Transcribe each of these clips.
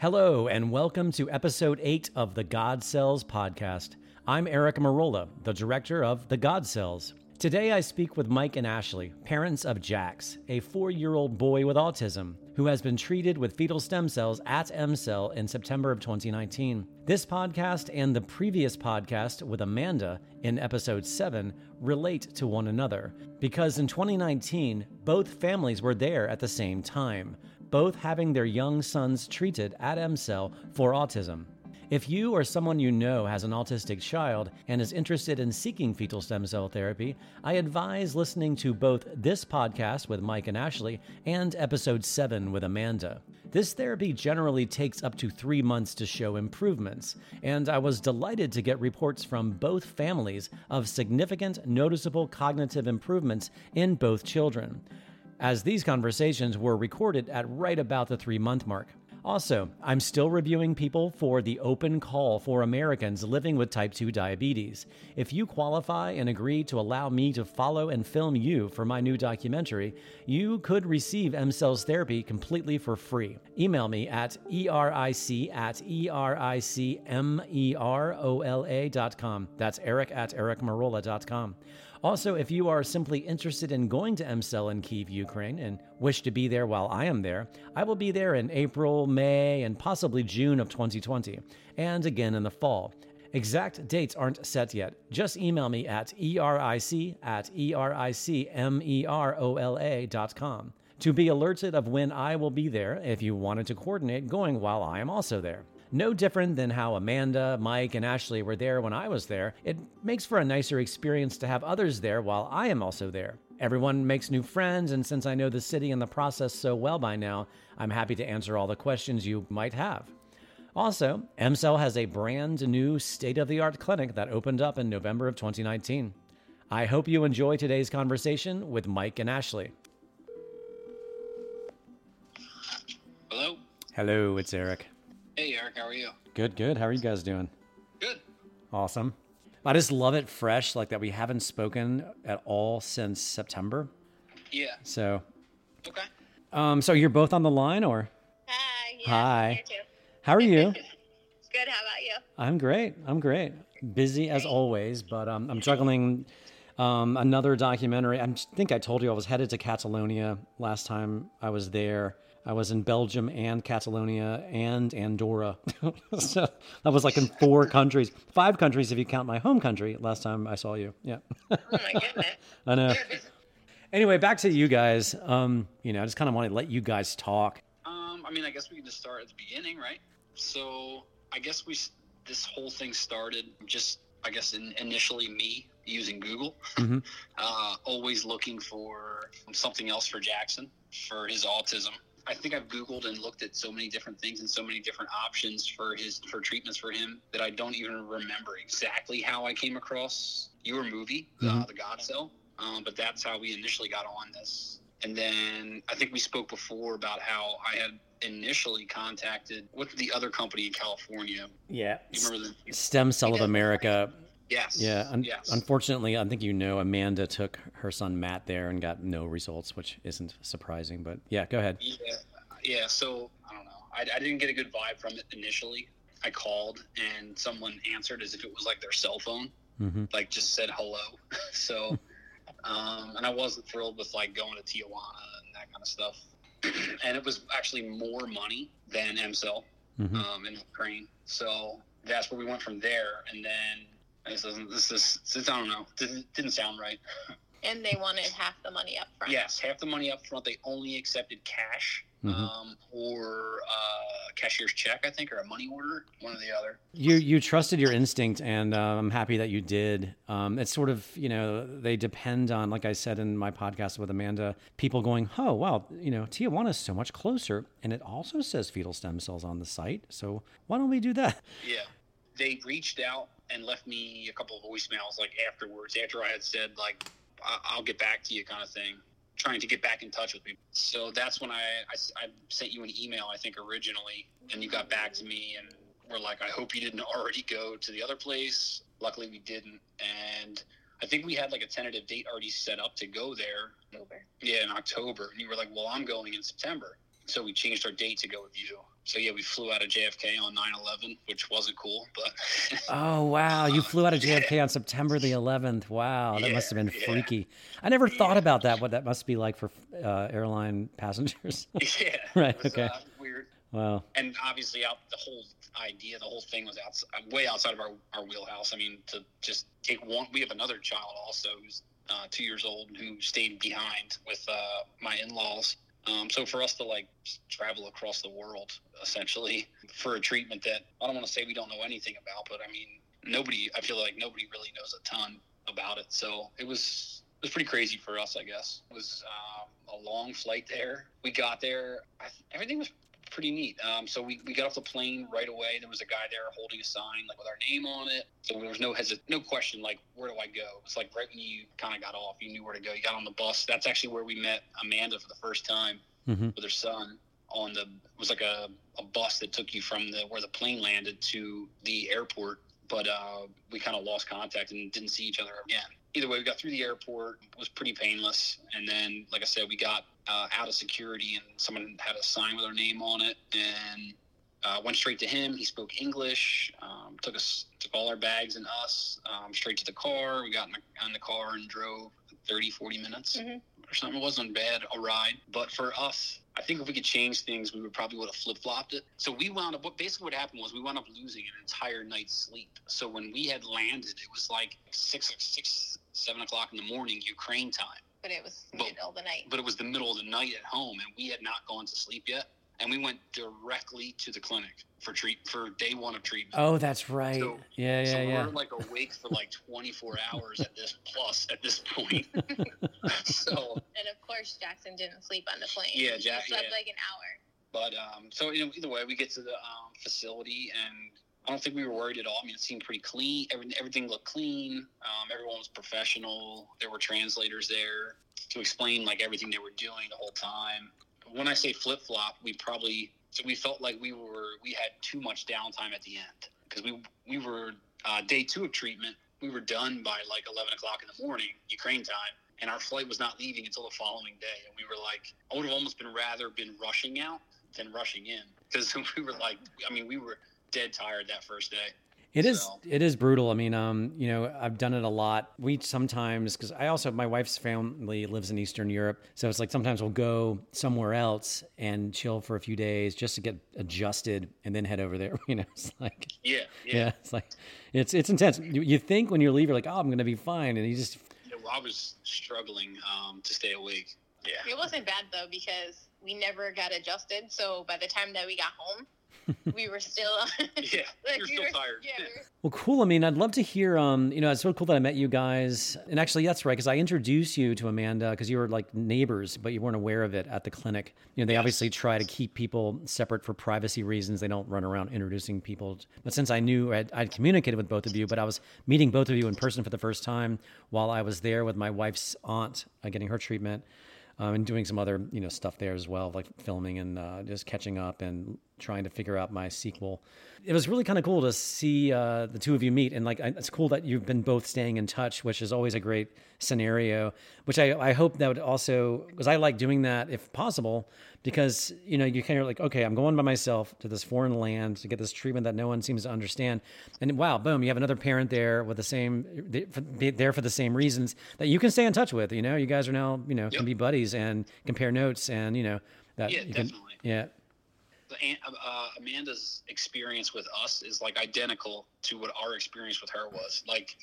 Hello, and welcome to episode 8 of the God Cells podcast. I'm Eric Merola, the director of The God Cells. Today I speak with Mike and Ashley, parents of Jax, a four year old boy with autism, who has been treated with fetal stem cells at EmCell in September of 2019. This podcast and the previous podcast with Amanda in episode 7 relate to one another because in 2019, both families were there at the same time, both having their young sons treated at EmCell for autism. If you or someone you know has an autistic child and is interested in seeking fetal stem cell therapy, I advise listening to both this podcast with Mike and Ashley and episode 7 with Amanda. This therapy generally takes up to three months to show improvements, and I was delighted to get reports from both families of significant, noticeable cognitive improvements in both children, as these conversations were recorded at right about the three month mark. Also, I'm still reviewing people for the open call for Americans living with type 2 diabetes. If you qualify and agree to allow me to follow and film you for my new documentary, you could receive EmCell's therapy completely for free. Email me at eric at ericmerola.com. That's eric at ericmerola.com. Also, if you are simply interested in going to EmCell in Kiev, Ukraine, and wish to be there while I am there, I will be there in April, May, and possibly June of 2020, and again in the fall. Exact dates aren't set yet. Just email me at eric at ericmerola.com to be alerted of when I will be there if you wanted to coordinate going while I am also there. No different than how Amanda, Mike, and Ashley were there when I was there, it makes for a nicer experience to have others there while I am also there. Everyone makes new friends, and since I know the city and the process so well by now, I'm happy to answer all the questions you might have. Also, EmCell has a brand new state of the art clinic that opened up in November of 2019. I hope you enjoy today's conversation with Mike and Ashley. Hello. Hello, it's Eric. Hey, Eric. How are you? Good, good. How are you guys doing? Good. Awesome. I just love it fresh, like that we haven't spoken at all since September. Yeah. So, Okay. um, so you're both on the line, or Hi. Yeah, Hi. Too. how are you? Good. How about you? I'm great. I'm great. Busy as always, but um, I'm juggling um, another documentary. I think I told you I was headed to Catalonia last time I was there. I was in Belgium and Catalonia and Andorra. so I was like in four countries, five countries if you count my home country. Last time I saw you, yeah. Oh my goodness. I know. Anyway, back to you guys. Um, you know, I just kind of want to let you guys talk. Um, I mean, I guess we can just start at the beginning, right? So, I guess we this whole thing started just, I guess, in, initially me using Google, Mhm. uh, always looking for something else for Jackson for his autism. I think I've Googled and looked at so many different things and so many different options for his for treatments for him that I don't even remember exactly how I came across your movie, uh, Mhm. The God Cell. Um, but that's how we initially got on this. And then I think we spoke before about how I had initially contacted what's the other company in California? Yeah. You remember the Stem Cell of. America. Yes, Yeah. Un- yes, Unfortunately, I think you know Amanda took her son Matt there and got no results, which isn't surprising. But yeah, go ahead. yeah, yeah. So I don't know. I, I didn't get a good vibe from it initially. I called and someone answered as if it was like their cell phone, hmm like just said hello. so, um, and I wasn't thrilled with like going to Tijuana and that kind of stuff. and it was actually more money than EmCell. hmm um, in Ukraine. So that's where we went from there. And then this doesn't, this is, this, I don't know, didn't, didn't sound right. And they wanted half the money up front. Yes, half the money up front. They only accepted cash Mhm. um, or uh, cashier's check, I think, or a money order, one or the other. You you trusted your instinct, and uh, I'm happy that you did. Um, it's sort of you know they depend on, like I said in my podcast with Amanda, people going, oh wow, you know Tijuana is so much closer, and it also says fetal stem cells on the site. So why don't we do that? Yeah. They reached out and left me a couple of voicemails like afterwards, after I had said like I- I'll get back to you kind of thing, trying to get back in touch with me. So that's when I I sent you an email I think originally, and you got back to me and were like, I hope you didn't already go to the other place. Luckily we didn't, and I think we had like a tentative date already set up to go there. October. Yeah, in October, and you were like, well, I'm going in September. So we changed our date to go with you. So yeah, we flew out of JFK on 9/11, which wasn't cool, but. oh wow! You flew out of JFK yeah. on September the 11th. Wow, that yeah, must have been freaky. I never thought about that. What that must be like for uh, airline passengers. yeah. right. Was, okay. Uh, weird. Wow. And obviously, out the whole idea, the whole thing was outside, way outside of our, our wheelhouse. I mean, to just take one. We have another child also who's uh, two years old who stayed behind with uh, my in-laws um, so for us to like travel across the world essentially for a treatment that I don't want to say we don't know anything about, but I mean nobody. I feel like nobody really knows a ton about it. So it was it was pretty crazy for us, I guess. It was um, a long flight there. We got there. I, everything was pretty neat. Um, so we, we got off the plane right away. There was a guy there holding a sign like with our name on it. So there was no hesit- no question like where do I go? It's like right when you kind of got off, you knew where to go. You got on the bus. That's actually where we met Amanda for the first time mm-hmm. with her son. On the it was like a, a bus that took you from the where the plane landed to the airport, but uh, we kind of lost contact and didn't see each other again either way, we got through the airport. Was pretty painless. And then, like I said, we got uh, out of security and someone had a sign with our name on it and uh, went straight to him. He spoke English, um, took us, took all our bags and us um, straight to the car. We got in the, in the car and drove 30, 40 minutes mm-hmm. or something. It wasn't bad a ride. But for us, I think if we could change things, we would probably would have flip flopped it. So we wound up. What basically what happened was we wound up losing an entire night's sleep. So when we had landed, it was like six, six, seven o'clock in the morning Ukraine time. But it was but, middle of the night. But it was the middle of the night at home, and we had not gone to sleep yet. And we went directly to the clinic for treat for day one of treatment. Oh, that's right. So, yeah, yeah, so yeah. we're like awake for like 24 hours at this plus at this point. so. And of course, Jackson didn't sleep on the plane. Yeah, Jack. He slept yeah. like an hour. But um, so you know, either way, we get to the um, facility and I don't think we were worried at all. I mean, it seemed pretty clean. Everything, everything looked clean. Um, everyone was professional. There were translators there to explain like everything they were doing the whole time. When I say flip flop, we probably so we felt like we were we had too much downtime at the end because we we were uh, day two of treatment. We were done by like eleven o'clock in the morning Ukraine time, and our flight was not leaving until the following day. And we were like, I would have almost been rather been rushing out than rushing in because we were like, I mean, we were dead tired that first day. It is so. it is brutal. I mean, um, you know, I've done it a lot. We sometimes because I also my wife's family lives in Eastern Europe, so it's like sometimes we'll go somewhere else and chill for a few days just to get adjusted and then head over there. You know, it's like yeah, yeah, yeah it's like it's it's intense. You, you think when you leave, you're like, oh, I'm going to be fine, and you just. Yeah, well, I was struggling um, to stay awake. Yeah, it wasn't bad though because we never got adjusted. So by the time that we got home we were still on. yeah, like, you're we still were, tired. Yeah, we were... Well, cool. I mean, I'd love to hear. Um, you know, it's so cool that I met you guys. And actually, that's right, because I introduced you to Amanda because you were like neighbors, but you weren't aware of it at the clinic. You know, they yes. obviously try to keep people separate for privacy reasons. They don't run around introducing people. But since I knew I'd, I'd communicated with both of you, but I was meeting both of you in person for the first time while I was there with my wife's aunt uh, getting her treatment um, and doing some other you know stuff there as well, like filming and uh, just catching up and trying to figure out my sequel. It was really kind of cool to see uh, the two of you meet, and like it's cool that you've been both staying in touch, which is always a great scenario. Which I, I hope that would also because I like doing that if possible, because you know you kind of like okay, I'm going by myself to this foreign land to get this treatment that no one seems to understand, and wow, boom, you have another parent there with the same there for the same reasons that you can stay in touch with. You know, you guys are now you know yep. can be buddies and compare notes, and you know that yeah, you definitely. can yeah uh, Amanda's experience with us is like identical to what our experience with her was. Like,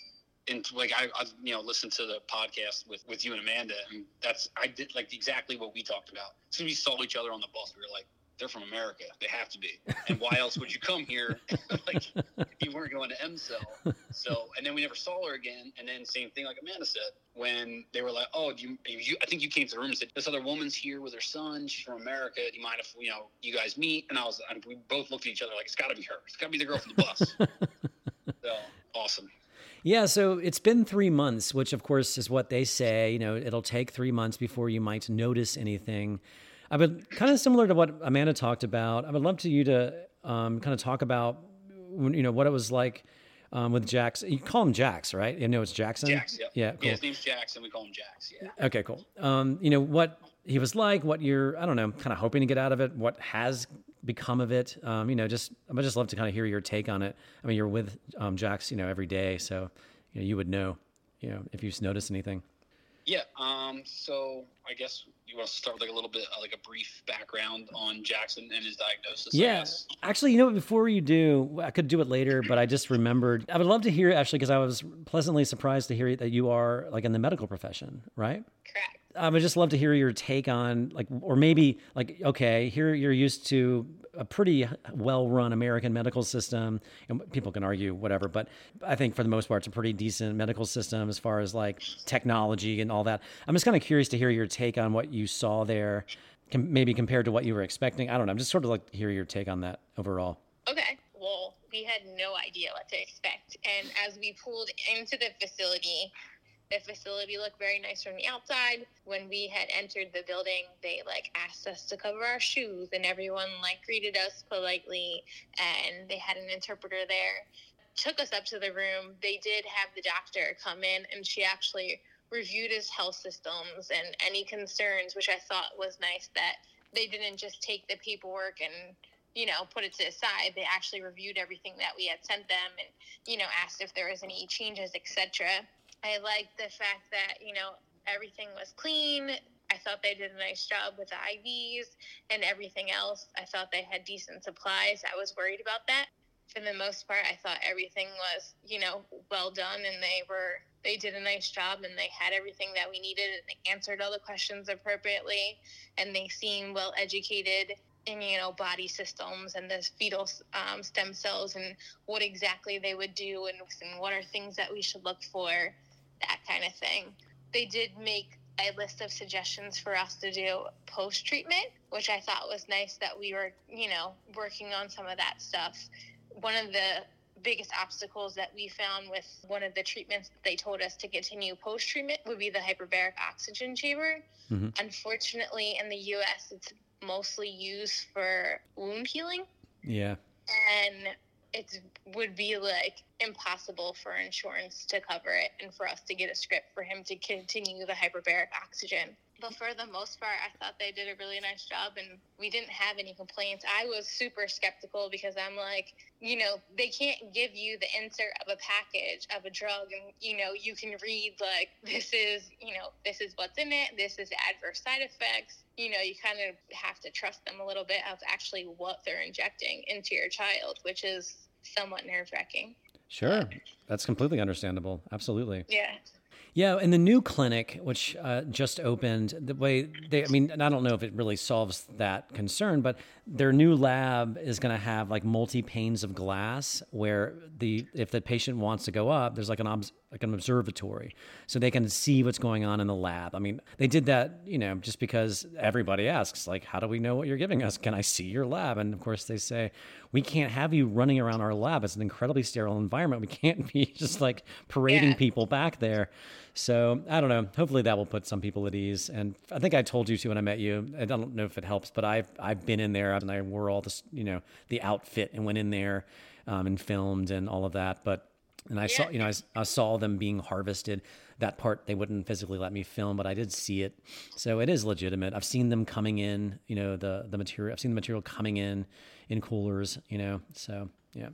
and like I, I, you know, listened to the podcast with with you and Amanda, and that's I did like exactly what we talked about. As soon as we saw each other on the bus, we were like, they're from America. They have to be. And why else would you come here? like if you weren't going to EmCell. So and then we never saw her again. And then same thing like Amanda said when they were like, oh, do you, you I think you came to the room and said this other woman's here with her son. She's from America. Do you mind if you know you guys meet? And I was and we both looked at each other like it's got to be her. It's got to be the girl from the bus. so awesome. Yeah, so it's been three months, which of course is what they say. You know, it'll take three months before you might notice anything. I would kind of similar to what Amanda talked about. I would love to you to um, kind of talk about you know what it was like um, with Jax. You call him Jax, right? You know it's Jackson. Jax, yep. yeah, cool. yeah. His name's Jackson. We call him Jax. Yeah. Okay, cool. Um, you know what he was like, what you're I don't know, kind of hoping to get out of it, what has become of it? Um, you know, just I would just love to kind of hear your take on it. I mean, you're with um, Jax, you know, every day, so you know you would know, you know, if you've noticed anything. Yeah. Um. So I guess you want to start with like a little bit uh, like a brief background on Jackson and his diagnosis. Yeah. Actually, you know, before you do, I could do it later, but I just remembered. I would love to hear actually because I was pleasantly surprised to hear that you are like in the medical profession, right? Correct. I would just love to hear your take on like, or maybe like, okay, here you're used to a pretty well-run American medical system, and people can argue whatever, but I think for the most part, it's a pretty decent medical system as far as like technology and all that. I'm just kind of curious to hear your take on what you saw there, com- maybe compared to what you were expecting. I don't know. I'm just sort of like hear your take on that overall. Okay. Well, we had no idea what to expect, and as we pulled into the facility the facility looked very nice from the outside. When we had entered the building, they like asked us to cover our shoes, and everyone like greeted us politely, and they had an interpreter there. Took us up to the room. They did have the doctor come in, and she actually reviewed his health systems and any concerns, which I thought was nice that they didn't just take the paperwork and you know put it to the side. They actually reviewed everything that we had sent them and you know asked if there was any changes, etc I liked the fact that, you know, everything was clean. I thought they did a nice job with the IVs and everything else. I thought they had decent supplies. I was worried about that. For the most part, I thought everything was, you know, well done and they were they did a nice job and they had everything that we needed and they answered all the questions appropriately and they seemed well educated in you know body systems and the fetal um, stem cells and what exactly they would do and, and what are things that we should look for that kind of thing. They did make a list of suggestions for us to do post treatment, which I thought was nice that we were, you know, working on some of that stuff. One of the biggest obstacles that we found with one of the treatments they told us to continue post treatment would be the hyperbaric oxygen chamber. Mm-hmm. Unfortunately, in the US, it's mostly used for wound healing. Yeah. And it would be like impossible for insurance to cover it and for us to get a script for him to continue the hyperbaric oxygen. But for the most part, I thought they did a really nice job and we didn't have any complaints. I was super skeptical because I'm like, you know, they can't give you the insert of a package of a drug and, you know, you can read like, this is, you know, this is what's in it, this is adverse side effects. You know, you kind of have to trust them a little bit of actually what they're injecting into your child, which is somewhat nerve wracking. Sure. That's completely understandable. Absolutely. Yeah. Yeah, in the new clinic, which uh, just opened, the way they, I mean, I don't know if it really solves that concern, but their new lab is going to have like multi panes of glass where the, if the patient wants to go up, there's like an, obs, like an observatory so they can see what's going on in the lab. I mean, they did that, you know, just because everybody asks, like, how do we know what you're giving us? Can I see your lab? And of course, they say, we can't have you running around our lab. It's an incredibly sterile environment. We can't be just like parading yeah. people back there. So I don't know. Hopefully that will put some people at ease. And I think I told you to when I met you. I don't know if it helps, but I've I've been in there and I wore all this, you know, the outfit and went in there um, and filmed and all of that. But and I yeah. saw, you know, I, I, saw them being harvested. That part they wouldn't physically let me film, but I did see it, so it is legitimate. I've seen them coming in, you know, the the material. I've seen the material coming in in coolers, you know. So yeah.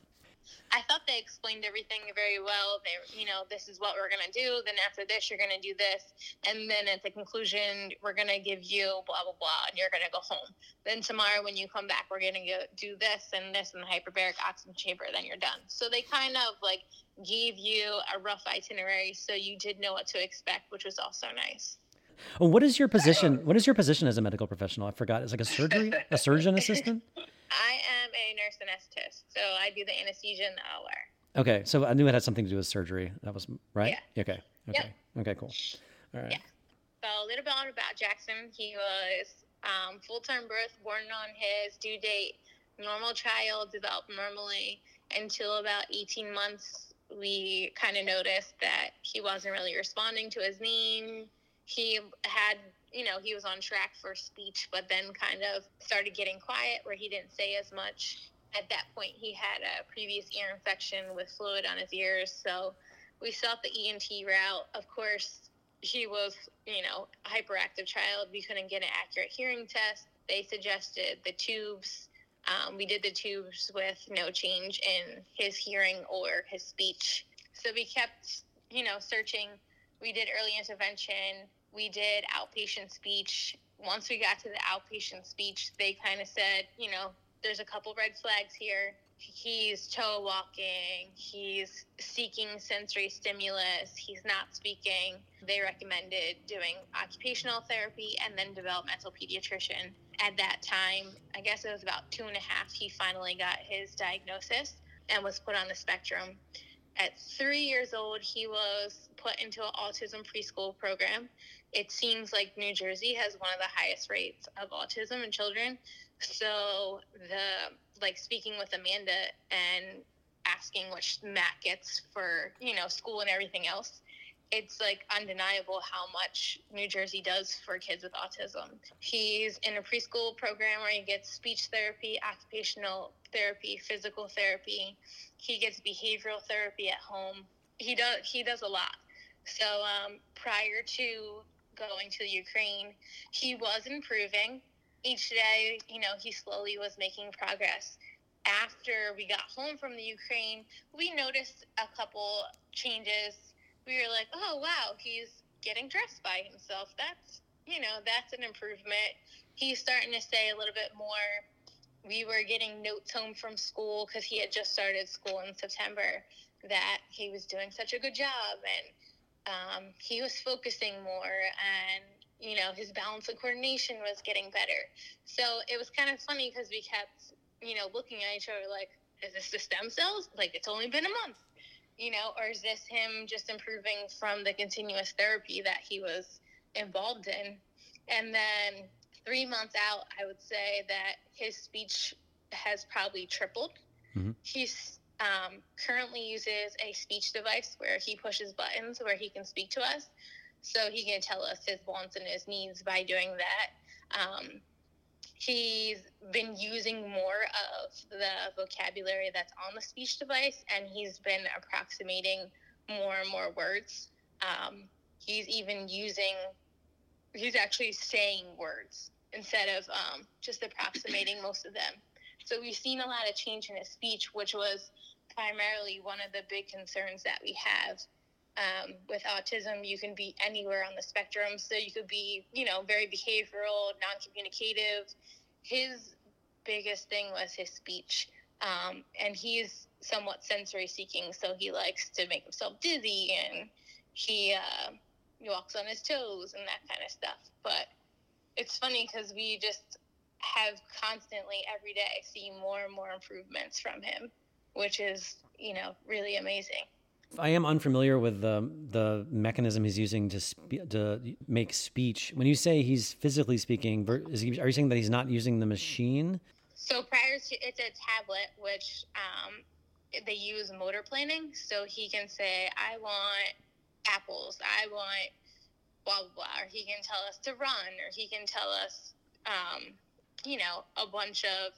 I thought they explained everything very well. They, you know, this is what we're gonna do. Then after this, you're gonna do this, and then at the conclusion, we're gonna give you blah blah blah, and you're gonna go home. Then tomorrow, when you come back, we're gonna go do this and this in the hyperbaric oxygen chamber. Then you're done. So they kind of like gave you a rough itinerary, so you did know what to expect, which was also nice. Well, what is your position? What is your position as a medical professional? I forgot. It's like a surgery, a surgeon assistant. I am a nurse anesthetist, so I do the anesthesia and the OR. Okay, so I knew it had something to do with surgery. That was right. Yeah. Okay. Okay. Yep. Okay. Cool. All right. Yeah. So a little bit about Jackson. He was um, full-term birth, born on his due date. Normal child, developed normally until about 18 months. We kind of noticed that he wasn't really responding to his name. He had you know, he was on track for speech, but then kind of started getting quiet where he didn't say as much. At that point, he had a previous ear infection with fluid on his ears. So we sought the ENT route. Of course, he was, you know, a hyperactive child. We couldn't get an accurate hearing test. They suggested the tubes, Um, we did the tubes with no change in his hearing or his speech. So we kept, you know, searching. We did early intervention. We did outpatient speech. Once we got to the outpatient speech, they kind of said, you know, there's a couple red flags here. He's toe walking. He's seeking sensory stimulus. He's not speaking. They recommended doing occupational therapy and then developmental pediatrician. At that time, I guess it was about two and a half, he finally got his diagnosis and was put on the spectrum. At three years old, he was put into an autism preschool program. It seems like New Jersey has one of the highest rates of autism in children. So the like speaking with Amanda and asking what Matt gets for you know school and everything else. It's like undeniable how much New Jersey does for kids with autism. He's in a preschool program where he gets speech therapy, occupational therapy, physical therapy. He gets behavioral therapy at home. He does he does a lot. So um, prior to going to the Ukraine, he was improving each day, you know, he slowly was making progress. After we got home from the Ukraine, we noticed a couple changes. We were like, oh, wow, he's getting dressed by himself. That's, you know, that's an improvement. He's starting to say a little bit more. We were getting notes home from school because he had just started school in September that he was doing such a good job and um, he was focusing more and you know, his balance and coordination was getting better. So it was kind of funny because we kept, you know, looking at each other like, is this the stem cells? Like, it's only been a month, you know, or is this him just improving from the continuous therapy that he was involved in? And then three months out, I would say that his speech has probably tripled. Mm-hmm. He's um, currently uses a speech device where he pushes buttons where he can speak to us so he can tell us his wants and his needs by doing that. Um, he's been using more of the vocabulary that's on the speech device, and he's been approximating more and more words. Um, he's even using, he's actually saying words instead of um, just approximating most of them. So we've seen a lot of change in his speech, which was primarily one of the big concerns that we have um, with autism, you can be anywhere on the spectrum. So you could be, you know, very behavioral, non communicative. His biggest thing was his speech. Um, and he's somewhat sensory seeking. So he likes to make himself dizzy and he, uh, he walks on his toes and that kind of stuff. But it's funny because we just have constantly every day see more and more improvements from him, which is, you know, really amazing. I am unfamiliar with the the mechanism he's using to spe- to make speech. When you say he's physically speaking, he, are you saying that he's not using the machine? So prior to it's a tablet, which um, they use motor planning, so he can say, "I want apples. I want blah blah blah," or he can tell us to run, or he can tell us, um, you know, a bunch of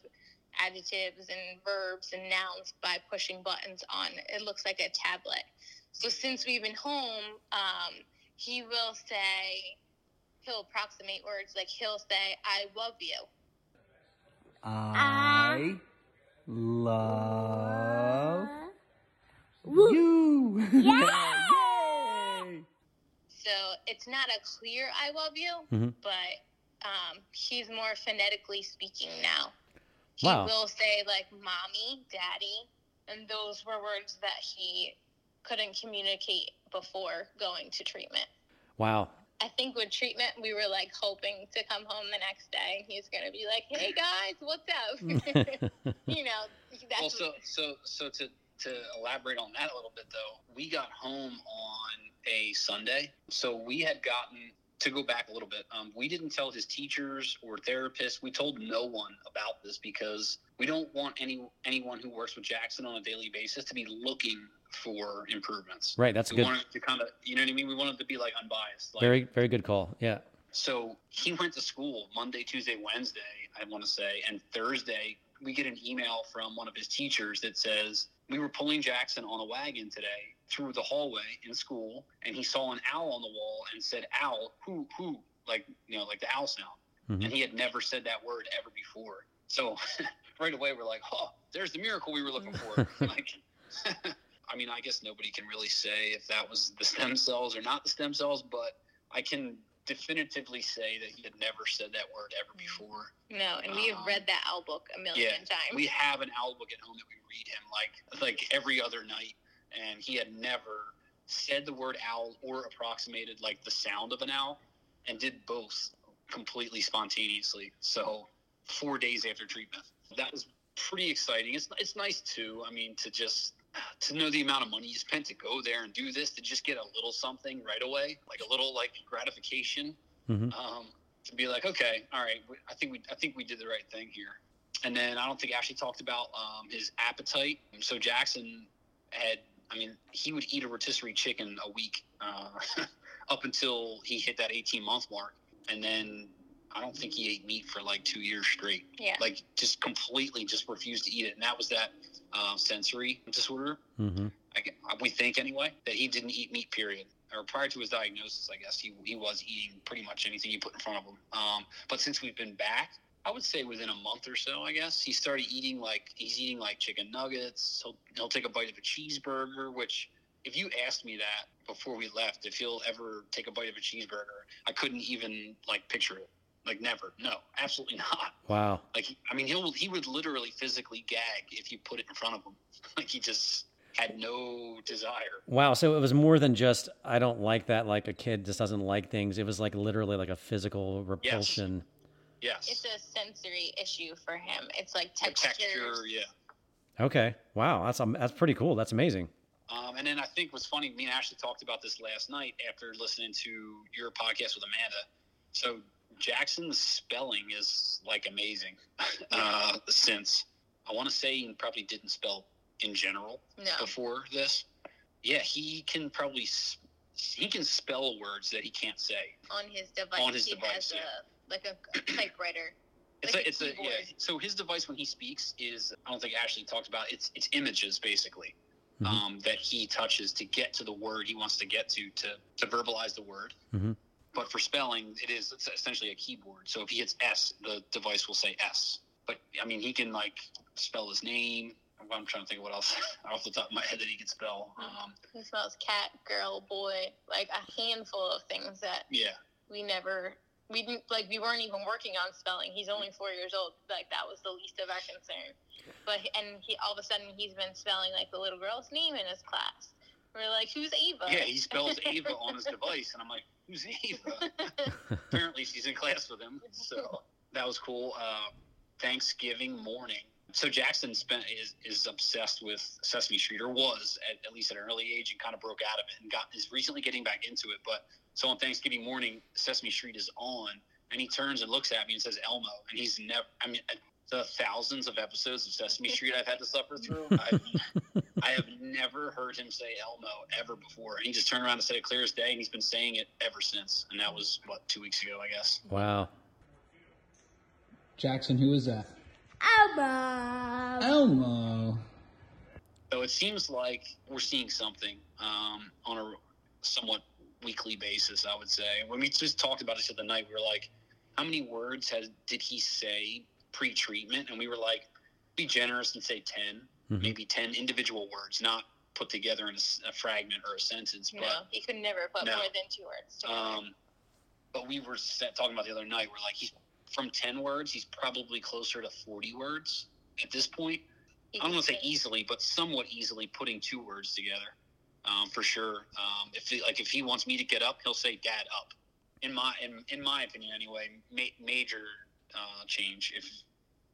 adjectives and verbs and nouns by pushing buttons on it looks like a tablet. So since we've been home um, he will say he'll approximate words like he'll say i love you. I love you. Yeah! so it's not a clear i love you mm-hmm. but um, he's more phonetically speaking now he wow. will say like mommy, daddy, and those were words that he couldn't communicate before going to treatment. Wow. I think with treatment, we were like hoping to come home the next day and he's going to be like, "Hey guys, what's up?" you know. That's well, so so so to to elaborate on that a little bit though, we got home on a Sunday, so we had gotten to go back a little bit, um, we didn't tell his teachers or therapists. We told no one about this because we don't want any anyone who works with Jackson on a daily basis to be looking for improvements. Right. That's we good. Wanted to kind of, you know what I mean. We wanted to be like unbiased. Like, very, very good call. Yeah. So he went to school Monday, Tuesday, Wednesday. I want to say, and Thursday we get an email from one of his teachers that says we were pulling Jackson on a wagon today through the hallway in school, and he saw an owl on the wall and said, "Owl, who, who?" Like you know, like the owl sound. Mm-hmm. And he had never said that word ever before. So right away we're like, oh, there's the miracle we were looking for. like, I mean, I guess nobody can really say if that was the stem cells or not the stem cells, but I can definitively say that he had never said that word ever before. No, and we have Um, read that owl book a million Yeah, times. we have an owl book at home that we read him like like every other night, and he had never said the word owl or approximated like the sound of an owl, and did both completely spontaneously. So four days after treatment, that was pretty exciting. It's it's nice too. I mean, to just to know the amount of money you spent to go there and do this to just get a little something right away, like a little like gratification Mhm. um, to be like, okay, all right, I think we I think we did the right thing here. And then I don't think Ashley talked about um, his appetite. So Jackson had, I mean, he would eat a rotisserie chicken a week uh, up until he hit that 18 month mark, and then I don't think he ate meat for like two years straight. yeah. Like just completely just refused to eat it, and that was that uh, sensory disorder. Mhm. I, we think anyway that he didn't eat meat. Period. Or prior to his diagnosis, I guess he he was eating pretty much anything you put in front of him. Um, but since we've been back, I would say within a month or so, I guess he started eating like he's eating like chicken nuggets. He'll he'll take a bite of a cheeseburger, which. If you asked me that before we left, if he'll ever take a bite of a cheeseburger, I couldn't even like picture it. Like never. No, absolutely not. Wow. Like I mean, he'll he would literally physically gag if you put it in front of him. Like he just had no desire. Wow. So it was more than just I don't like that. Like a kid just doesn't like things. It was like literally like a physical repulsion. Yes, It's a sensory issue for him. It's like the textures. texture. Yeah. Okay. Wow. That's um, that's pretty cool. That's amazing. Um, and then I think what's funny, me and Ashley talked about this last night after listening to your podcast with Amanda. So Jackson's spelling is like amazing. uh, since I want to say he probably didn't spell in general No. before this. Yeah, he can probably he can spell words that he can't say. On his device, On his he device, has yeah. a like a typewriter. It's Like a, a it's a yeah. So his device when he speaks is I don't think Ashley talked about it's it's images basically Mhm. um, that he touches to get to the word he wants to get to to to verbalize the word. Mhm. But for spelling, it is it's essentially a keyboard. So if he hits S, the device will say S. But I mean, he can like spell his name. I'm trying to think of what else off the top of my head that he can spell. Um, He smells cat, girl, boy, like a handful of things that yeah, we never we didn't like we weren't even working on spelling. He's only four years old. Like that was the least of our concern. But and he all of a sudden he's been spelling like the little girl's name in his class. We're like, who's Ava? yeah, he spells Ava on his device, and I'm like, who's Ava? apparently she's in class with him. So that was cool. Uh, Thanksgiving morning. So Jackson spent is, is obsessed with Sesame Street, or was at, at least at an early age, and kind of broke out of it, and got is recently getting back into it. But so on Thanksgiving morning, Sesame Street is on, and he turns and looks at me and says Elmo, and he's never. I mean, the thousands of episodes of Sesame Street I've had to suffer through, I've, I have never heard him say Elmo ever before, and he just turned around and said it clear as day, and he's been saying it ever since, and that was what two weeks ago, I guess. Wow. Jackson, who is that? Elmo. Elmo. So it seems like we're seeing something um, on a somewhat weekly basis. I would say when we just talked about this the other night, we were like, "How many words has did he say pre-treatment?" And we were like, "Be generous and say 10 Mhm. maybe ten individual words, not put together in a fragment or a sentence." But he could never put No. more than two words. together. Um, but we were set, talking about the other night. We're like, he's from ten words. He's probably closer to forty words at this point. He I don't want to say easily, but somewhat easily putting two words together, um, for sure. Um, if he, like if he wants me to get up, he'll say "Dad up." In my in, in my opinion, anyway, ma- major uh, change. If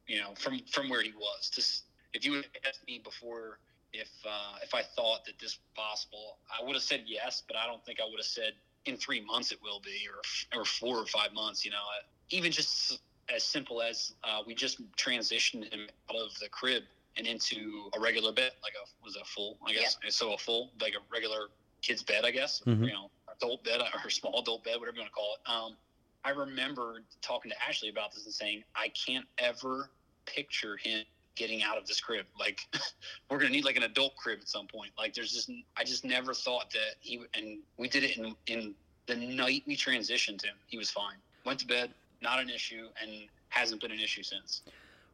you know from from where he was. Just if you had asked me before if uh, if I thought that this was possible, I would have said yes, but I don't think I would have said in three months it will be, or or four or five months. You know, even just as simple as uh, we just transitioned him out of the crib and into a regular bed, like a was a full, I guess. So a full, like a regular kid's bed, I guess. Mhm. You know, adult bed or small adult bed, whatever you want to call it. Um, I remember talking to Ashley about this and saying, I can't ever picture him getting out of this crib. Like, we're gonna need like an adult crib at some point. Like, there's just I just never thought that he and we did it in in the night we transitioned him. He was fine. Went to bed, not an issue, and hasn't been an issue since.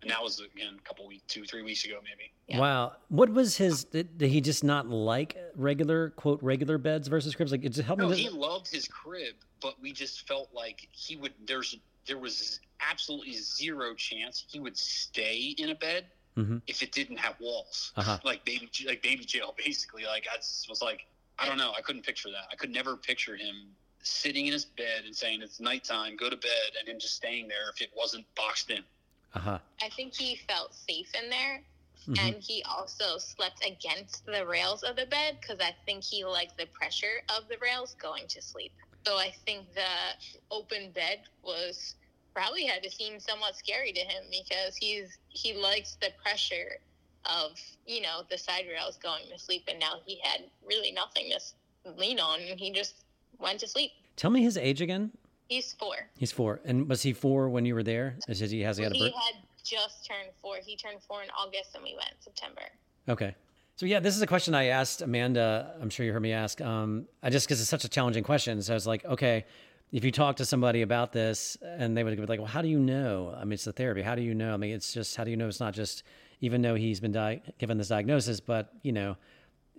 And that was again a couple weeks, two, three weeks ago, maybe. Yeah. Wow. What was his? Did, did he just not like regular quote regular beds versus cribs? Like, it just help No, me. he loved his crib, but we just felt like he would. There's there was absolutely zero chance he would stay in a bed Mhm. if it didn't have walls, Uh-huh. like baby like baby jail, basically. Like I just was like, I don't know, I couldn't picture that. I could never picture him sitting in his bed and saying it's nighttime, go to bed, and him just staying there if it wasn't boxed in. Uh-huh. I think he felt safe in there. Mhm. And he also slept against the rails of the bed because I think he liked the pressure of the rails going to sleep. So I think the open bed was probably had to seem somewhat scary to him because he's he likes the pressure of you know the side rails going to sleep, and now he had really nothing to lean on, and he just went to sleep. Tell me his age again. He's four. He's four, and was he four when you were there? Is he has he had a He had just turned four. He turned four in August, and we went in September. Okay. So yeah, this is a question I asked Amanda. I'm sure you heard me ask. Um, I just because it's such a challenging question. So I was like, okay, if you talk to somebody about this, and they would be like, well, how do you know? I mean, it's the therapy. How do you know? I mean, it's just how do you know? It's not just even though he's been di- given this diagnosis, but you know,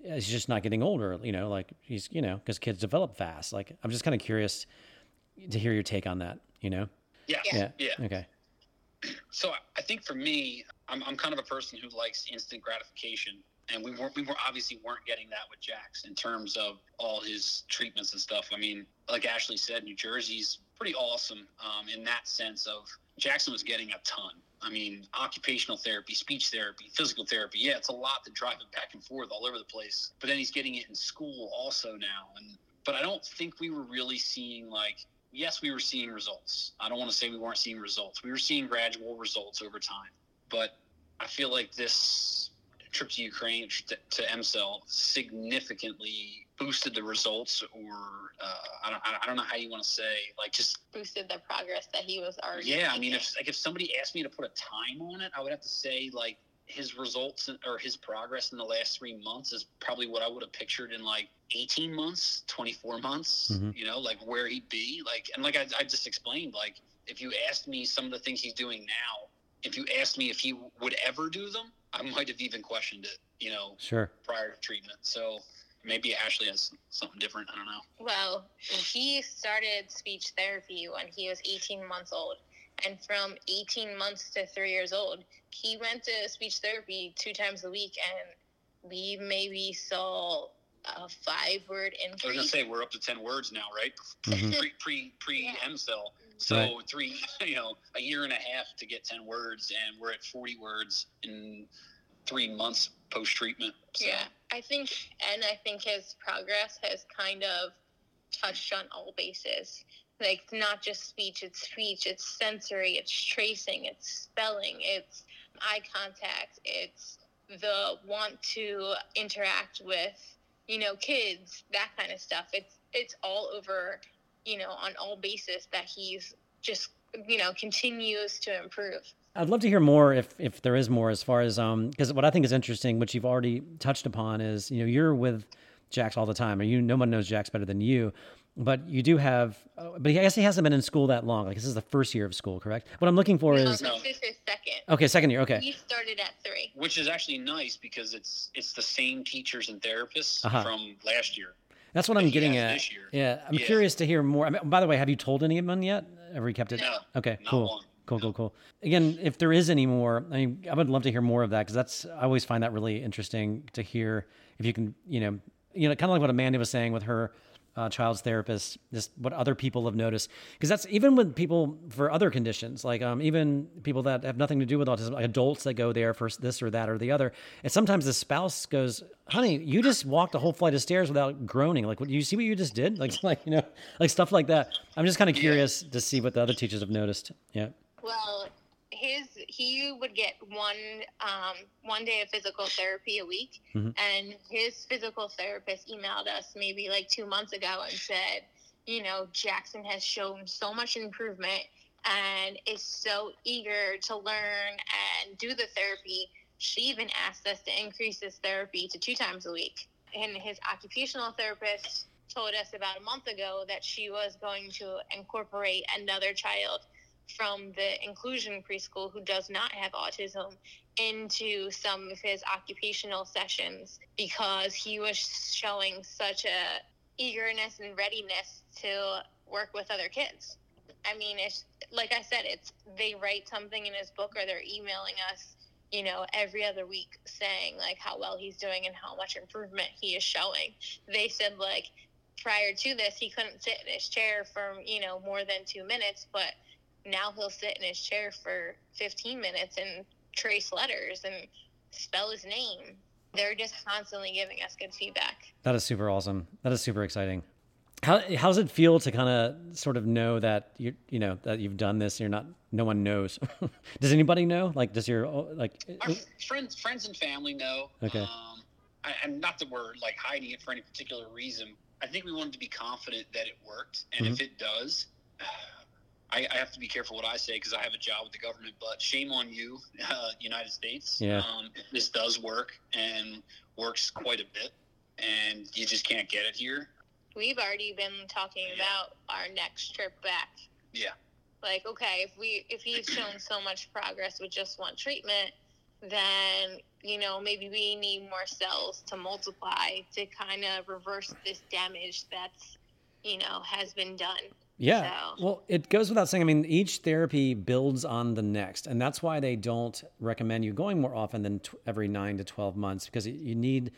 he's just not getting older. You know, like he's you know because kids develop fast. Like I'm just kind of curious to hear your take on that. You know? Yeah, Yeah. yeah. Okay. So I- I think for me, I'm, I'm kind of a person who likes instant gratification, and we weren't we were obviously weren't getting that with Jax in terms of all his treatments and stuff. I mean, like Ashley said, New Jersey's pretty awesome um, in that sense of Jackson was getting a ton. I mean, occupational therapy, speech therapy, physical therapy. Yeah, it's a lot to drive it back and forth all over the place. But then he's getting it in school also now, and but I don't think we were really seeing like yes, we were seeing results. I don't want to say we weren't seeing results. We were seeing gradual results over time. But I feel like this trip to Ukraine to, to EmCell significantly boosted the results, or uh, I, don't, I don't know how you want to say, like just Boosted the progress that he was already. yeah. I mean, if like if somebody asked me to put a time on it, I would have to say like his results or his progress in the last three months is probably what I would have pictured in like 18 months, 24 months, Mhm. you know, like where he'd be. Like, and like I, I just explained, like if you asked me some of the things he's doing now, if you asked me if he would ever do them, I might have even questioned it, you know, Sure. prior to treatment. So maybe Ashley has something different. I don't know. Well, he started speech therapy when he was 18 months old. And from 18 months to three years old, he went to speech therapy two times a week. And we maybe saw a five word increase. I was gonna say we're up to 10 words now, right? Mhm. pre pre pre Yeah. EmCell. So Right. three, you know, a year and a half to get ten words, and we're at forty words in three months post treatment. So, Yeah, I think, and I think his progress has kind of touched on all bases. Like, not just speech, it's speech, it's sensory, it's tracing, it's spelling, it's eye contact, it's the want to interact with, you know, kids, that kind of stuff. It's, it's all over, you know, on all basis that he's just, you know, continues to improve. I'd love to hear more if if there is more as far as um because what I think is interesting, which you've already touched upon, is you know you're with Jax all the time, and you no one knows Jax better than you, but you do have, uh, but I guess he hasn't been in school that long. Like this is the first year of school, correct? What I'm looking for No, is No. this is second. okay, second year, okay, He started at three. which is actually nice because it's it's the same teachers and therapists Uh-huh. from last year. that's what that I'm getting at. this year. Yeah, I'm Yeah. curious to hear more. I mean, by the way, have you told anyone yet? Have you kept it? No, Okay, not cool. one. Cool, cool, cool. Again, if there is any more, I mean, I would love to hear more of that because that's I always find that really interesting to hear. If you can, you know, you know, kind of like what Amanda was saying with her uh, child's therapist, just what other people have noticed. Because that's even with people for other conditions, like um, even people that have nothing to do with autism, like adults that go there for this or that or the other. And sometimes the spouse goes, "Honey, you just walked a whole flight of stairs without groaning. Like, what you see what you just did? Like, like you know, like stuff like that." I'm just kind of curious to see what the other teachers have noticed. Yeah. Well, his he would get one um, one day of physical therapy a week, Mhm. and his physical therapist emailed us maybe like two months ago and said, you know, Jackson has shown so much improvement and is so eager to learn and do the therapy. She even asked us to increase his therapy to two times a week. And his occupational therapist told us about a month ago that she was going to incorporate another child from the inclusion preschool who does not have autism into some of his occupational sessions because he was showing such a eagerness and readiness to work with other kids. I mean, it's like I said, it's they write something in his book or they're emailing us, you know, every other week saying like how well he's doing and how much improvement he is showing. They said like prior to this he couldn't sit in his chair for, you know, more than 2 minutes, but now he'll sit in his chair for 15 minutes and trace letters and spell his name. They're just constantly giving us good feedback. That is super awesome. That is super exciting. How how does it feel to kind of sort of know that you you know that you've done this? You're not. No one knows. does anybody know? Like, does your like Our friends, friends and family know. Okay. Um, I, and not that we're like hiding it for any particular reason. I think we wanted to be confident that it worked, and if it does, I, I have to be careful what I say because I have a job with the government. But shame on you, uh, United States. Yeah. Um, this does work and works quite a bit, and you just can't get it here. We've already been talking about our next trip back. Yeah. Like, okay, if we if he's shown so much progress with just one treatment, then you know maybe we need more cells to multiply to kind of reverse this damage that's you know has been done. Yeah. So- Well, it goes without saying. I mean, each therapy builds on the next, and that's why they don't recommend you going more often than t- every nine to twelve months because you need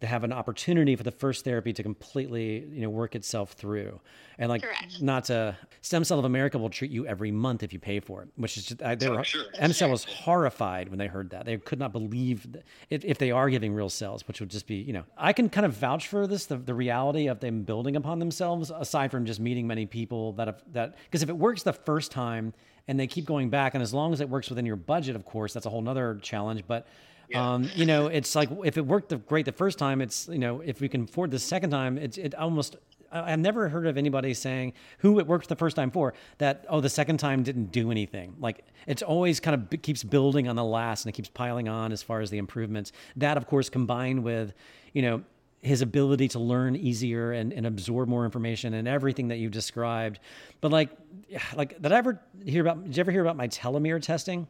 to have an opportunity for the first therapy to completely, you know, work itself through, and like Correct. not to. Stem Cell of America will treat you every month if you pay for it, which is just, I, they were. sure. EmCell was horrified when they heard that. They could not believe that if, if they are giving real cells, which would just be, you know, I can kind of vouch for this, the, the reality of them building upon themselves, aside from just meeting many people that have that, because if it works the first time and they keep going back, and as long as it works within your budget, of course, that's a whole nother challenge. But, um, you know, it's like if it worked great the first time, it's, you know, if we can afford the second time, it's, it almost, I've never heard of anybody saying who it worked the first time for that. Oh, the second time didn't do anything. Like it's always kind of keeps building on the last, and it keeps piling on as far as the improvements. That, of course, combined with, you know, his ability to learn easier and, and absorb more information and everything that you described. But like, like did I ever hear about? Did you ever hear about my telomere testing?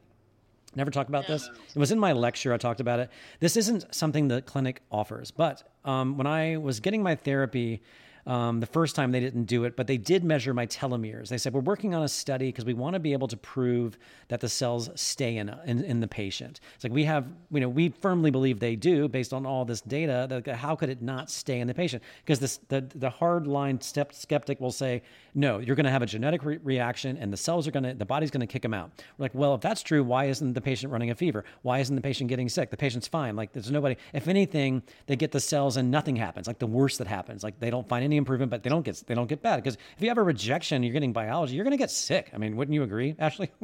Never talked about this. It was in my lecture. I talked about it. This isn't something the clinic offers, but um, when I was getting my therapy, um, the first time they didn't do it, but they did measure my telomeres. They said we're working on a study because we want to be able to prove that the cells stay in, in in the patient. It's like we have, you know, we firmly believe they do based on all this data. That how could it not stay in the patient? Because this the the hard line step skeptic will say, no, you're going to have a genetic re- reaction, and the cells are going to, the body's going to kick them out. We're like, well, if that's true, why isn't the patient running a fever? Why isn't the patient getting sick? The patient's fine. Like there's nobody. If anything, they get the cells and nothing happens. Like the worst that happens. Like they don't find any improvement, but they don't get they don't get bad. Because if you have a rejection, you're getting biology, you're going to get sick. I mean, wouldn't you agree, Ashley?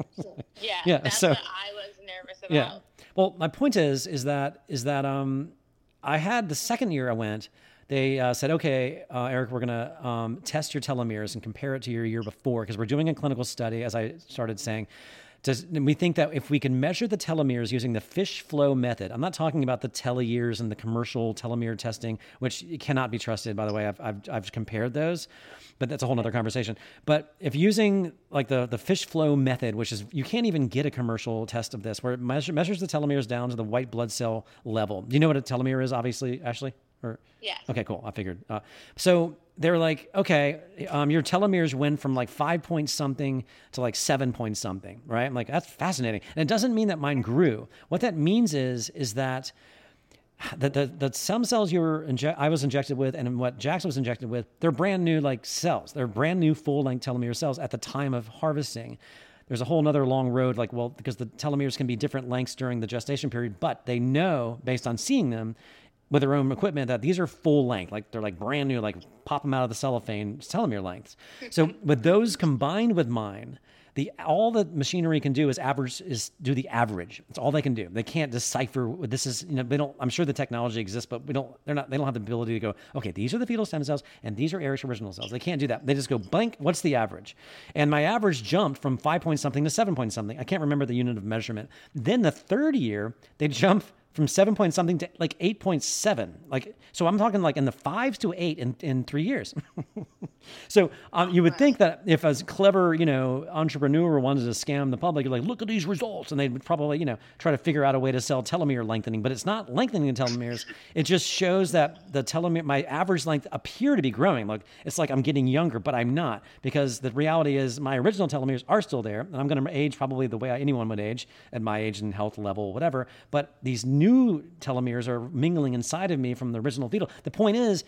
Yeah, Yeah, that's so- what I was nervous about. Yeah. Well, my point is, is that is that um, I had the second year I went. They uh, said, okay, uh, Eric, we're gonna um, test your telomeres and compare it to your year before because we're doing a clinical study. As I started saying. Does, we think that if we can measure the telomeres using the fish flow method, I'm not talking about the TeloYears and the commercial telomere testing, which cannot be trusted, by the way. I've, I've, I've compared those, but that's a whole other conversation. But if using like the, the fish flow method, which is you can't even get a commercial test of this, where it measure, measures the telomeres down to the white blood cell level. Do you know what a telomere is, obviously, Ashley? Or Yes. Okay, cool. I figured. Uh, so they're like, okay, um, your telomeres went from like five point something to like seven point something, right? I'm like, that's fascinating. And it doesn't mean that mine grew. What that means is, is that the, the, the stem cells you were inje- I was injected with and what Jackson was injected with, they're brand new like cells. They're brand new full length telomere cells at the time of harvesting. There's a whole nother long road, like, well, because the telomeres can be different lengths during the gestation period, but they know based on seeing them with their own equipment that these are full length, like they're like brand new, like pop them out of the cellophane telomere lengths. So with those combined with mine, the all the machinery can do is average is do the average. It's all they can do. They can't decipher this is. You know, they don't. I'm sure the technology exists, but we don't. They're not. They don't have the ability to go. Okay, these are the fetal stem cells, and these are Eric's original cells. They can't do that. They just go blank. What's the average? And my average jumped from five point something to seven point something. I can't remember the unit of measurement. Then the third year, they jump from seven point something to like eight point seven. Like so, I'm talking like in the fives to eight in in three years. so um, you would think that if a clever you know entrepreneur wanted to scam the public, you're like, look at these results, and they would probably you know try to figure out a way to sell telomere lengthening. But it's not lengthening the telomeres. It just shows that the telomere, my average length appear to be growing. Like it's like I'm getting younger, but I'm not because the reality is my original telomeres are still there, and I'm going to age probably the way anyone would age at my age and health level, whatever. But these new telomeres are mingling inside of me from the original fetal. The point is,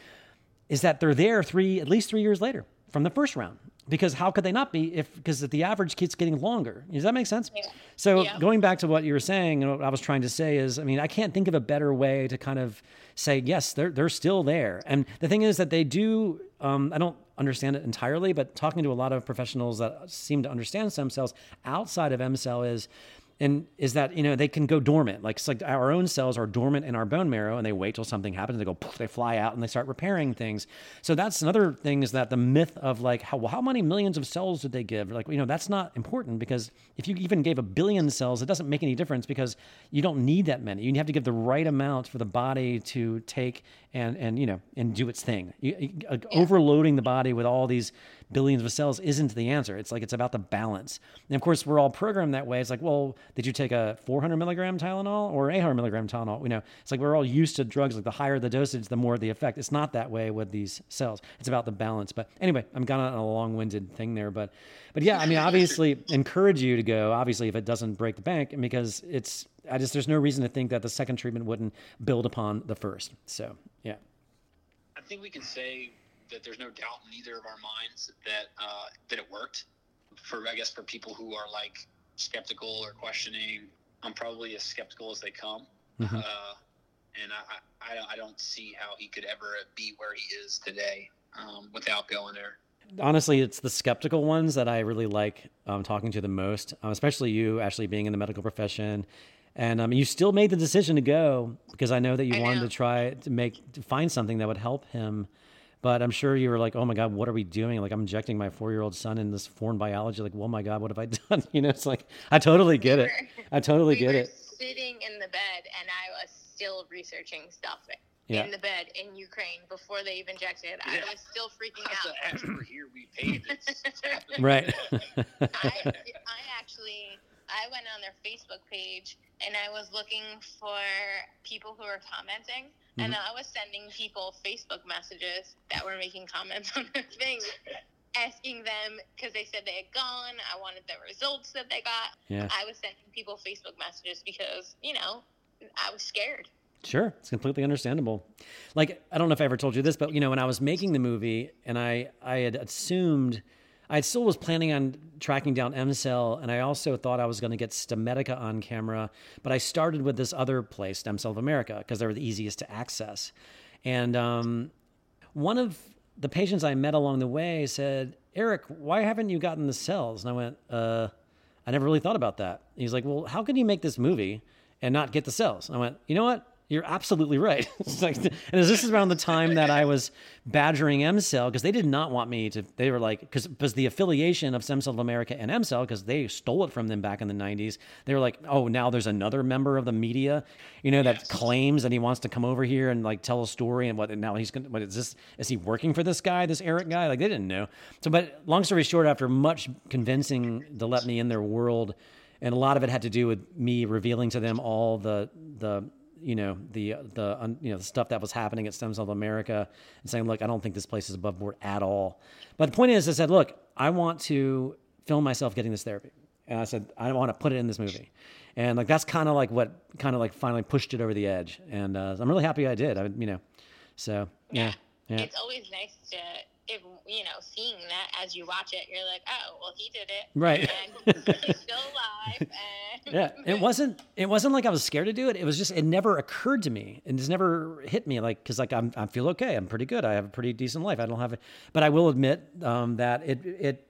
is that they're there three at least three years later from the first round because how could they not be if because the average keeps getting longer does that make sense Yeah. so Yeah. going back to what you were saying and what i was trying to say is i mean i can't think of a better way to kind of say yes they're, they're still there and the thing is that they do um, i don't understand it entirely but talking to a lot of professionals that seem to understand stem cells outside of EmCell is and is that you know they can go dormant. Like it's like our own cells are dormant in our bone marrow and they wait till something happens they go they fly out and they start repairing things. So that's another thing is that the myth of like how, well, how many millions of cells did they give? Like you know that's not important because if you even gave a billion cells it doesn't make any difference because you don't need that many. You have to give the right amount for the body to take and and you know and do its thing. You, you- uh, overloading the body with all these billions of cells isn't the answer. It's like it's about the balance. And of course, we're all programmed that way. It's like, well, did you take a 400 milligram Tylenol or 800 milligram Tylenol? You know, it's like we're all used to drugs. Like the higher the dosage, the more the effect. It's not that way with these cells. It's about the balance. But anyway, I'm kind of on a long-winded thing there. But, but yeah, I mean, obviously, encourage you to go. Obviously, if it doesn't break the bank, because it's. I just there's no reason to think that the second treatment wouldn't build upon the first. So yeah. I think we can say that there's no doubt in either of our minds that uh, that it worked. For I guess for people who are like skeptical or questioning, I'm probably as skeptical as they come. Mhm. Uh, and I, I, I don't see how he could ever be where he is today um, without going there. honestly, it's the skeptical ones that I really like um, talking to the most, um, especially you, Ashley, being in the medical profession. And um, you still made the decision to go because I know that you I wanted know. to try to make to find something that would help him. But I'm sure you were like, "Oh my God, what are we doing? Like, I'm injecting my four year old son in this foreign biology. Like, oh my God, what have I done? You know, it's like I totally get it. I totally we get were it. sitting in the bed, and I was still researching stuff Yeah. in the bed in Ukraine before they even injected. I Yeah. was still freaking out. as we're here, we paid. It's, it's. Right. I, I actually I went on their Facebook page and I was looking for people who were commenting and Mm-hmm. I was sending people Facebook messages that were making comments on their thing asking them because they said they had gone I wanted the results that they got yeah. I was sending people Facebook messages because you know I was scared Sure, it's completely understandable. Like I don't know if I ever told you this, but you know, when I was making the movie, and I I had assumed I still was planning on tracking down EmCell, and I also thought I was going to get Stemedica on camera, but I started with this other place, Stem Cell of America, because they were the easiest to access. And um, one of the patients I met along the way said, "Eric, why haven't you gotten the cells?" And I went, "Uh, I never really thought about that." He's like, "Well, how can you make this movie and not get the cells?" And I went, "You know what? You're absolutely right." It's like, and this is around the time that I was badgering EmCell because they did not want me to. They were like, because because the affiliation of Stem Cell of America and EmCell, because they stole it from them back in the '90s. They were like, "Oh, now there's another member of the media, you know, that Yes. claims that he wants to come over here and like tell a story and what. And now he's gonna. What is this? Is he working for this guy, this Eric guy? Like they didn't know. So, but long story short, after much convincing to let me in their world, and a lot of it had to do with me revealing to them all the the you know the the you know the stuff that was happening at Stem Cell America and saying, look, I don't think this place is above board at all. But the point is, I said, look, I want to film myself getting this therapy, and I said I want to put it in this movie, and like that's kind of like what kind of like finally pushed it over the edge, and uh, I'm really happy I did. I you know, so yeah, yeah. it's always nice to if you know seeing that as you watch it you're like oh well he did it. Right. and he's still alive and yeah. It wasn't it wasn't like i was scared to do it. It was just it never occurred to me. And just never hit me like because like I'm, i feel okay. I'm pretty good. I have a pretty decent life. I don't have it but i will admit um, that it it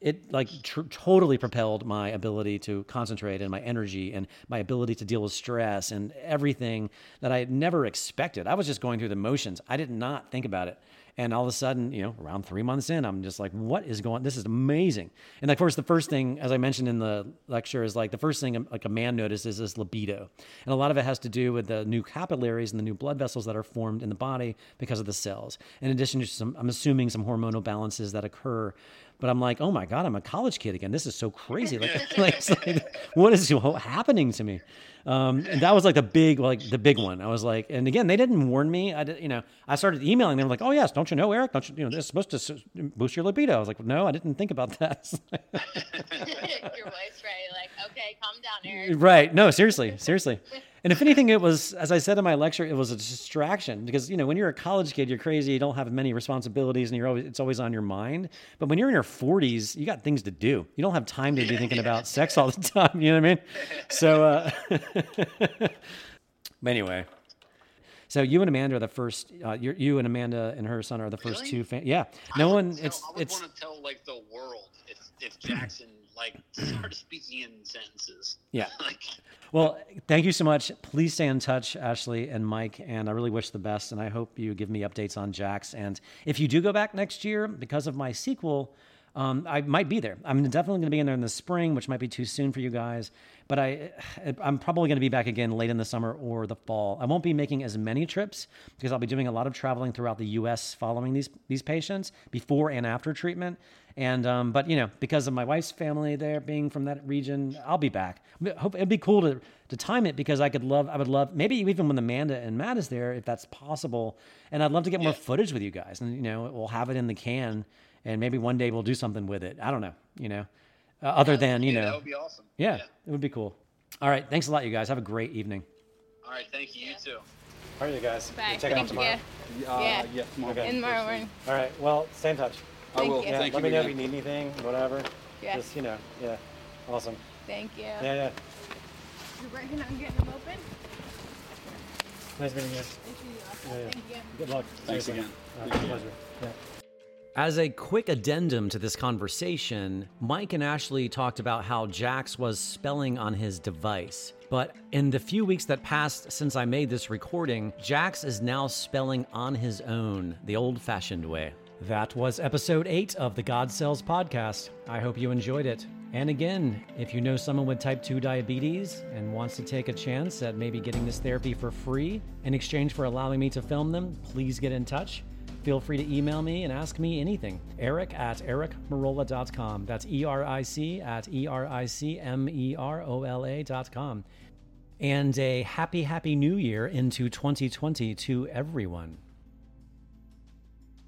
it like tr- totally propelled my ability to concentrate and my energy and my ability to deal with stress and everything that i had never expected. I was just going through the motions. I did not think about it And all of a sudden, you know, around three months in, I'm just like, what is going? This is amazing. And of course, the first thing, as I mentioned in the lecture, is like the first thing um, like a man notices is libido, and a lot of it has to do with the new capillaries and the new blood vessels that are formed in the body because of the cells. In addition to some, I'm assuming some hormonal balances that occur but I'm like, oh my god, I'm a college kid again. This is so crazy. Like, like, like what is happening to me? Um, and that was like the big, like the big one. I was like, and again, they didn't warn me. I did, you know, I started emailing them like, oh yes, don't you know, Eric? Don't you, you know, this is supposed to boost your libido. I was like, no, I didn't think about that. your wife's right. Like, okay, calm down, Eric. Right. No, seriously, seriously. And if anything, it was, as I said in my lecture, it was a distraction because you know when you're a college kid, you're crazy, you don't have many responsibilities, and you're always it's always on your mind. But when you're in your 40s, you got things to do. You don't have time to be thinking about sex all the time. You know what I mean? So, uh, but anyway. So you and Amanda are the first. Uh, you and Amanda and her son are the first really? two. Fam- yeah, no one. Tell, it's I would it's. want to tell like the world if if Jackson like started speaking in sentences. Yeah. like, well, thank you so much. Please stay in touch, Ashley and Mike, and I really wish the best. And I hope you give me updates on Jax. And if you do go back next year because of my sequel, um, I might be there. I'm definitely going to be in there in the spring, which might be too soon for you guys. But I, I'm probably going to be back again late in the summer or the fall. I won't be making as many trips because I'll be doing a lot of traveling throughout the U.S. following these these patients before and after treatment. And um, but you know, because of my wife's family there being from that region, I'll be back. Hope it'd be cool to to time it because I could love. I would love maybe even when Amanda and Matt is there, if that's possible. And I'd love to get more footage with you guys, and you know, we'll have it in the can, and maybe one day we'll do something with it. I don't know, you know, uh, other than you yeah, know, that would be awesome. Yeah, yeah, it would be cool. All right, thanks a lot, you guys. Have a great evening. All right, thank you. You too. How are you guys? Bye. You checking out tomorrow? You. Uh, Yeah. yeah, tomorrow. Okay. In tomorrow morning. All right. Well, stay in touch. I Thank will. you. Yeah, Thank let you me know if you need anything, whatever. Yeah. Just you know, yeah. Awesome. Thank you. Yeah, yeah. You're working on getting them open? Nice meeting you. Thank you. Yeah, yeah. Thank you. Good luck. Thanks Seriously. again. Uh, pleasure. Yeah. As a quick addendum to this conversation, Mike and Ashley talked about how Jax was spelling on his device. But in the few weeks that passed since I made this recording, Jax is now spelling on his own, the old fashioned way. That was episode 8 of the God Cells podcast. I hope you enjoyed it. And again, if you know someone with type 2 diabetes and wants to take a chance at maybe getting this therapy for free in exchange for allowing me to film them, please get in touch. Feel free to email me and ask me anything. Eric at ericmerola.com. That's E R I C at E R I C M E R O L A.com. And a happy, happy new year into 2020 to everyone.